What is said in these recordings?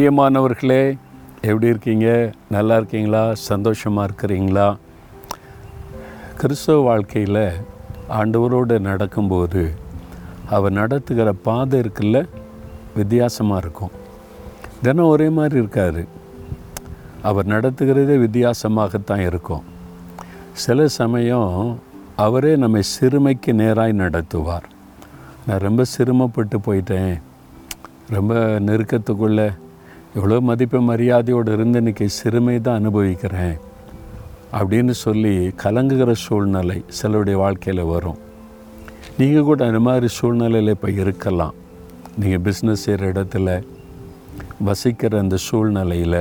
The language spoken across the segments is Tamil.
பிரியமானவர்களே எப்படி இருக்கீங்க? நல்லா இருக்கீங்களா? சந்தோஷமாக இருக்கிறீங்களா? கிறிஸ்தவ வாழ்க்கையில் ஆண்டவரோடு நடக்கும்போது அவர் நடத்துகிற பாதை இருக்குல்ல வித்தியாசமாக இருக்கும். தினம் ஒரே மாதிரி இருக்காது அவர் நடத்துகிறதே வித்தியாசமாகத்தான் இருக்கும். சில சமயம் அவரே நம்மை சிறுமைக்கு நேராய் நடத்துவார். நான் ரொம்ப சிரமப்பட்டு போயிட்டேன். ரொம்ப நெருக்கத்துக்குள்ளே எவ்வளோ மதிப்பு மரியாதையோடு இருந்து இன்றைக்கி சிறுமை தான் அனுபவிக்கிறேன் அப்படின்னு சொல்லி கலங்குகிற சூழ்நிலை சிலருடைய வாழ்க்கையில் வரும். நீங்கள் கூட அந்த மாதிரி சூழ்நிலையில் இப்போ இருக்கலாம். நீங்கள் பிஸ்னஸ் செய்கிற இடத்துல வசிக்கிற அந்த சூழ்நிலையில்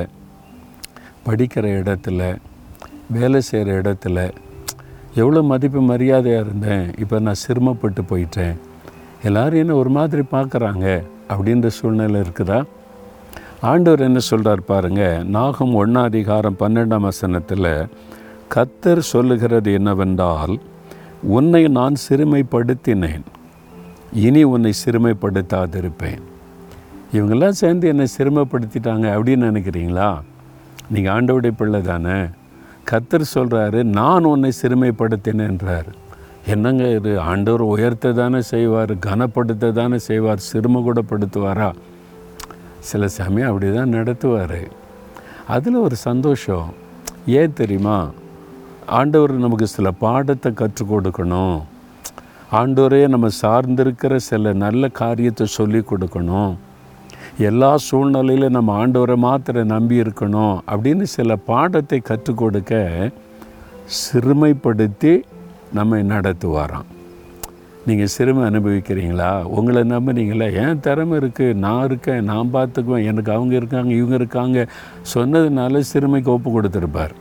படிக்கிற இடத்துல வேலை செய்கிற இடத்துல எவ்வளோ மதிப்பு மரியாதையாக இருந்தேன் இப்போ நான் சிரமப்பட்டு போயிட்டேன். எல்லோரும் என்ன ஒரு மாதிரி பார்க்குறாங்க அப்படின்ற சூழ்நிலை இருக்குதா? ஆண்டவர் என்ன சொல்கிறார் பாருங்கள் நாகம் ஒன்னாதிகாரம் பன்னெண்டாம் வசனத்தில் கத்தர் சொல்லுகிறது என்னவென்றால் உன்னை நான் சிறுமைப்படுத்தினேன் இனி உன்னை சிறுமைப்படுத்தாதிருப்பேன். இவங்கெல்லாம் சேர்ந்து என்னை சிறுமைப்படுத்திட்டாங்க அப்படின்னு நினைக்கிறீங்களா? நீங்கள் ஆண்டவுடைய பிள்ளை தானே. கத்தர் சொல்கிறாரு நான் உன்னை சிறுமைப்படுத்தினேன்றார். என்னங்க இது? ஆண்டவர் உயர்த்த தானே செய்வார் கனப்படுத்த தானே செய்வார் சிறுமை கூட படுத்துவாரா சில சமயம் அப்படி தான் நடத்துவார். அதில் ஒரு சந்தோஷம். ஏன் தெரியுமா? ஆண்டவர் நமக்கு சில பாடத்தை கற்றுக் கொடுக்கணும். ஆண்டவரே நம்ம சார்ந்திருக்கிற சில நல்ல காரியத்தை சொல்லி கொடுக்கணும். எல்லா சூழ்நிலையிலும் நம்ம ஆண்டவரை மாத்திர நம்பி இருக்கணும் அப்படின்னு சில பாடத்தை கற்றுக் கொடுக்க சிறுமைப்படுத்தி நம்மை நடத்துவாராம். நீங்கள் சிரமம் அனுபவிக்கிறீங்களா? உங்களை நம்பினீங்களா ஏன் திறமை இருக்குது நான் இருக்கேன் நான் பார்த்துக்குவேன். எனக்கு அவங்க இருக்காங்க இவங்க இருக்காங்க. சொன்னதுனால சிறுமைக்கு ஒப்பு கொடுத்துருப்பார்.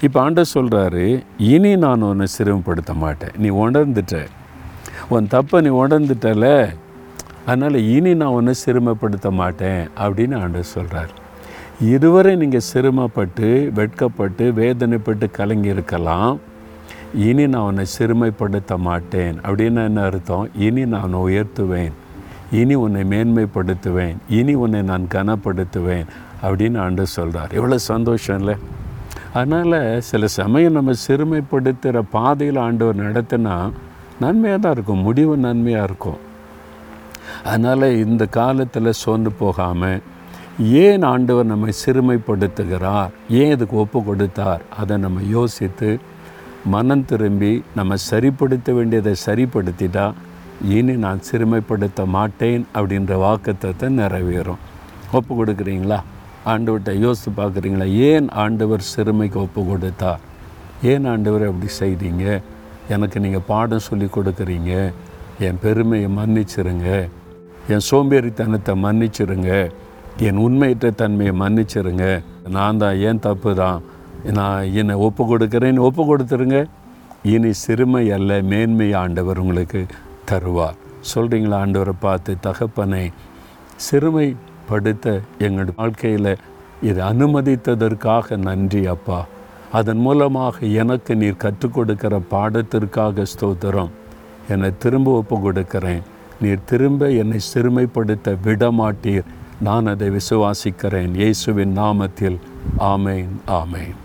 இப்போ ஆண்ட சொல்கிறாரு இனி நான் உன்னை சிரமப்படுத்த மாட்டேன். நீ உணர்ந்துட்ட. உன் தப்பை நீ உணர்ந்துட்டல. அதனால் இனி நான் ஒன்று சிரமப்படுத்த மாட்டேன். அப்படின்னு ஆண்டர் சொல்கிறார் இதுவரை நீங்கள் சிரமப்பட்டு வெட்கப்பட்டு வேதனைப்பட்டு கலங்கியிருக்கலாம் இருக்கலாம். இனி நான் உன்னை சிறுமைப்படுத்த மாட்டேன். அப்படின்னு என்ன அர்த்தம்? இனி நான் உயர்த்துவேன். இனி உன்னை மேன்மைப்படுத்துவேன். இனி உன்னை நான் கனப்படுத்துவேன். அப்படின்னு ஆண்டு சொல்கிறார் எவ்வளோ சந்தோஷம் இல்லை? அதனால் சில சமயம் நம்ம சிறுமைப்படுத்துகிற பாதையில் ஆண்டவர் நடத்தினா நன்மையாக தான் இருக்கும். முடிவு நன்மையாக இருக்கும். அதனால் இந்த காலத்தில் சோர்ந்து போகாமல் ஏன் ஆண்டவர் நம்மை சிறுமைப்படுத்துகிறார்? ஏன் இதுக்கு ஒப்பு கொடுத்தார்? அதை நம்ம யோசித்து மனம் திரும்பி நம்ம சரிப்படுத்த வேண்டியதை சரிப்படுத்திட்டா இனி நான் சிறுமைப்படுத்த மாட்டேன் அப்படின்ற வாக்குத்தத்தை நிறைவேறும். ஒப்பு கொடுக்குறீங்களா? ஆண்டவர்கிட்ட யோசித்து பார்க்குறீங்களா? ஏன் ஆண்டவர் சிறுமைக்கு ஒப்பு கொடுத்தா? ஏன் ஆண்டவர் அப்படி செய்கிறீங்க எனக்கு நீங்கள் பாடம் சொல்லி கொடுக்குறீங்க. என் பெருமையை மன்னிச்சிருங்க. என் சோம்பேறித்தனத்தை மன்னிச்சிருங்க. என் உண்மையற்ற தன்மையை மன்னிச்சிருங்க. நான் தான் ஏன் தப்பு தான்? நான் என்னை ஒப்பு கொடுக்குறேன்னு ஒப்பு கொடுத்துருங்க. இனி சிறுமை அல்ல மேன்மை ஆண்டவர் உங்களுக்கு தருவார். சொல்கிறீங்களா ஆண்டவரை பார்த்து தகப்பனை? சிறுமைப்படுத்த எங்கள் வாழ்க்கையில் இது அனுமதித்ததற்காக நன்றி அப்பா. அதன் மூலமாக எனக்கு நீர் கற்றுக் கொடுக்கிற பாடத்திற்காக ஸ்தோத்திரம். என்னை திரும்ப ஒப்பு கொடுக்கிறேன். நீர் திரும்ப என்னை சிறுமைப்படுத்த விடமாட்டீர். நான் அதை விசுவாசிக்கிறேன். இயேசுவின் நாமத்தில். ஆமேன் ஆமேன்.